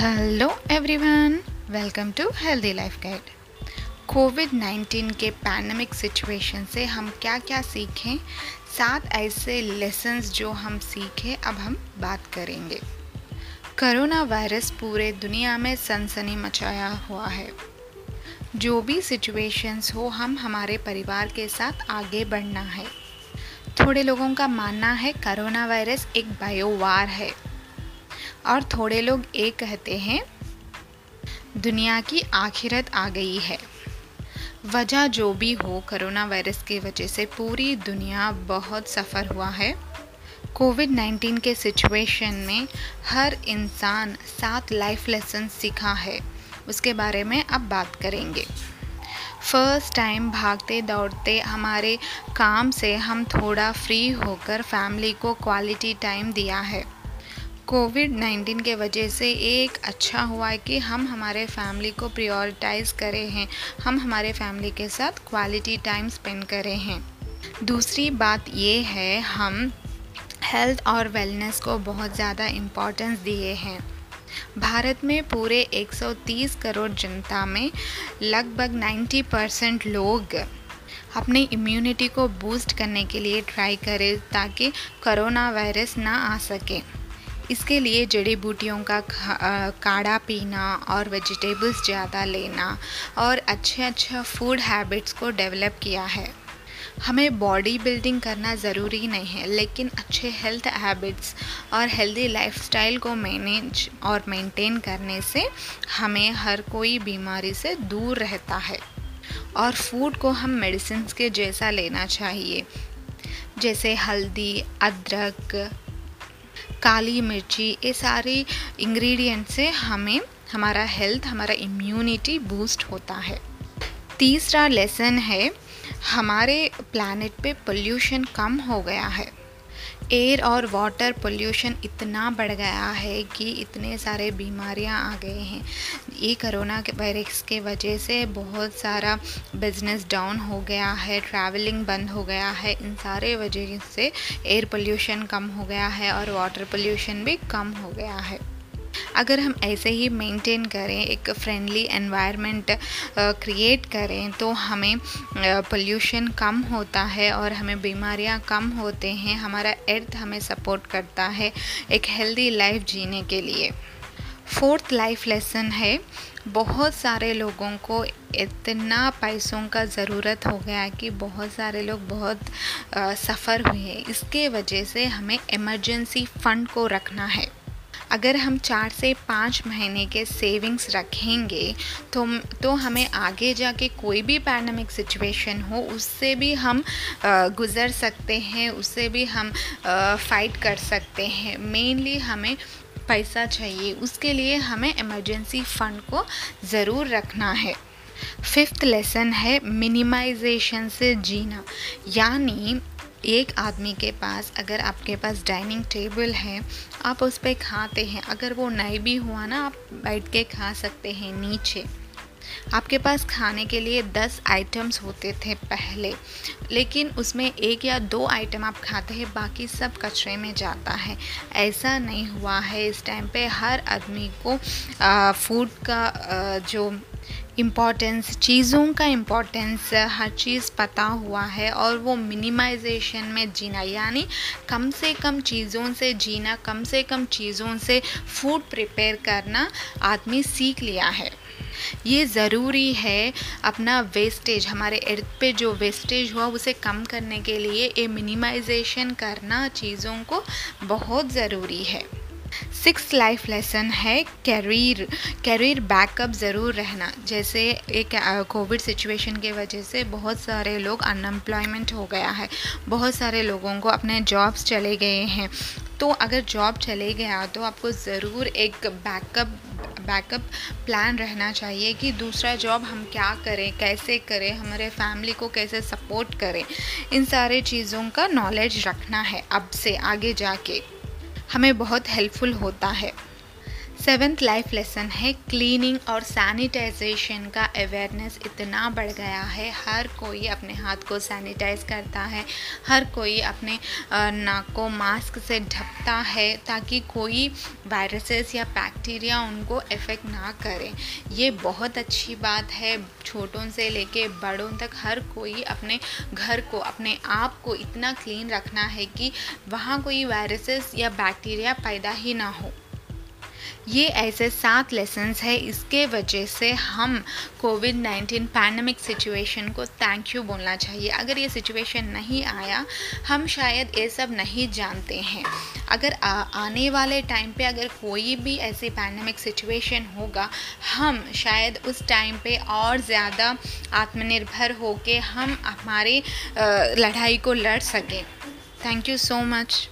Hello everyone welcome to healthy life guide COVID 19 के pandemic situation से हम क्या क्या सीखें सात ऐसे लेसन्स जो हम सीखे, अब हम बात करेंगे। करोना वायरस पूरे दुनिया में सनसनी मचाया हुआ है। जो भी सिचुएशंस हो, हम हमारे परिवार के साथ आगे बढ़ना है। थोड़े लोगों का मानना है, करोना वायरस एक बायोवार है। और थोड़े लोग ये कहते हैं, दुनिया की आखिरत आ गई है। वजह जो भी हो, कोरोना वायरस की वजह से पूरी दुनिया बहुत सफ़र हुआ है। कोविड 19 के सिचुएशन में हर इंसान सात लाइफ लेसन सीखा है। उसके बारे में अब बात करेंगे। फ़र्स्ट टाइम भागते दौड़ते हमारे काम से हम थोड़ा फ्री होकर फैमिली को क्वालिटी टाइम दिया है। कोविड 19 के वजह से एक अच्छा हुआ है कि हम हमारे फैमिली को प्रायोरिटाइज करे हैं। हम हमारे फैमिली के साथ क्वालिटी टाइम स्पेंड करे हैं। दूसरी बात ये है, हम हेल्थ और वेलनेस को बहुत ज़्यादा इम्पोर्टेंस दिए हैं। भारत में पूरे 130 करोड़ जनता में लगभग 90 परसेंट लोग अपने इम्यूनिटी को बूस्ट करने के लिए ट्राई करें ताकि कोरोना वायरस ना आ सके। इसके लिए जड़ी बूटियों का काढ़ा पीना और वेजिटेबल्स ज़्यादा लेना और अच्छे अच्छा फ़ूड हैबिट्स को डेवलप किया है। हमें बॉडी बिल्डिंग करना ज़रूरी नहीं है, लेकिन अच्छे हेल्थ हैबिट्स और हेल्दी लाइफस्टाइल को मैनेज और मेंटेन करने से हमें हर कोई बीमारी से दूर रहता है और फ़ूड को हम मेडिसिन के जैसा लेना चाहिए। जैसे हल्दी, अदरक काली मिर्ची, ये सारी इंग्रेडिएंट से हमें हमारा हेल्थ हमारा इम्यूनिटी बूस्ट होता है। तीसरा लेसन है, हमारे प्लानट पे पोल्यूशन कम हो गया है। एयर और वाटर पोल्यूशन इतना बढ़ गया है कि इतने सारे बीमारियाँ आ गए हैं। ये करोना के वायरस के वजह से बहुत सारा बिज़नेस डाउन हो गया है ट्रैवलिंग बंद हो गया है, इन सारे वजह से एयर पोल्यूशन कम हो गया है और वाटर पोल्यूशन भी कम हो गया है। अगर हम ऐसे ही मेंटेन करें, एक फ्रेंडली एनवायरनमेंट क्रिएट करें तो हमें पोल्यूशन कम होता है और हमें बीमारियाँ कम होते हैं। हमारा अर्थ हमें सपोर्ट करता है एक हेल्दी लाइफ जीने के लिए। फोर्थ लाइफ लेसन है, बहुत सारे लोगों को इतना पैसों का ज़रूरत हो गया कि बहुत सारे लोग बहुत सफ़र हुए इसके वजह से हमें इमरजेंसी फ़ंड को रखना है। अगर हम चार से पाँच महीने के सेविंग्स रखेंगे तो तो हमें आगे जाके कोई भी पैंडमिक सिचुएशन हो, उससे भी हम गुज़र सकते हैं, उससे भी हम फाइट कर सकते हैं। मेनली हमें पैसा चाहिए, उसके लिए हमें इमरजेंसी फ़ंड को ज़रूर रखना है। फिफ्थ लेसन है मिनिमाइजेशन से जीना। यानी एक आदमी के पास अगर आपके पास डाइनिंग टेबल है आप उस पर खाते हैं। अगर वो नहीं भी हुआ ना आप बैठ के खा सकते हैं नीचे। आपके पास खाने के लिए दस आइटम्स होते थे पहले लेकिन उसमें एक या दो आइटम आप खाते हैं बाकी सब कचरे में जाता है। ऐसा नहीं हुआ है। इस टाइम पे हर आदमी को फ़ूड का आ, जो इम्पॉर्टेंस चीज़ों का इम्पॉर्टेंस हर चीज़ पता हुआ है और वो मिनिमाइजेशन में जीना, यानी कम से कम चीज़ों से जीना, कम से कम चीज़ों से फ़ूड प्रिपेयर करना आदमी सीख लिया है। ये ज़रूरी है अपना वेस्टेज हमारे अर्थ पे जो वेस्टेज हुआ, उसे कम करने के लिए ये मिनिमाइजेशन करना चीज़ों को बहुत ज़रूरी है। सिक्स लाइफ लेसन है कैरियर कैरियर बैकअप ज़रूर रहना। जैसे एक कोविड सिचुएशन के वजह से बहुत सारे लोग अनएम्प्लॉयमेंट हो गया है। बहुत सारे लोगों को अपने जॉब्स चले गए हैं। तो अगर जॉब चले गया तो आपको ज़रूर एक बैकअप बैकअप प्लान रहना चाहिए कि दूसरा जॉब हम क्या करें, कैसे करें, हमारे फैमिली को कैसे सपोर्ट करें। इन सारे चीज़ों का नॉलेज रखना है अब से आगे जाके। हमें बहुत हेल्पफुल होता है। सेवेंथ लाइफ लेसन है, क्लीनिंग और सैनिटाइजेशन का अवेयरनेस इतना बढ़ गया है, हर कोई अपने हाथ को सैनिटाइज करता है, हर कोई अपने नाक को मास्क से ढकता है ताकि कोई वायरसेस या बैक्टीरिया उनको इफ़ेक्ट ना करे। ये बहुत अच्छी बात है, छोटों से लेके बड़ों तक हर कोई अपने घर को, अपने आप को इतना क्लीन रखना है कि वहाँ कोई वायरसेस या बैक्टीरिया पैदा ही ना हो। ये ऐसे सात लेसन्स है इसके वजह से हम कोविड नाइन्टीन पैंडमिक सिचुएशन को थैंक यू बोलना चाहिए। अगर ये सिचुएशन नहीं आया हम शायद ये सब नहीं जानते हैं। अगर आ, आने वाले टाइम पे अगर कोई भी ऐसी पैंडमिक सिचुएशन होगा हम शायद उस टाइम पे और ज़्यादा आत्मनिर्भर होके हम हमारे लड़ाई को लड़ सकें। Thank you so much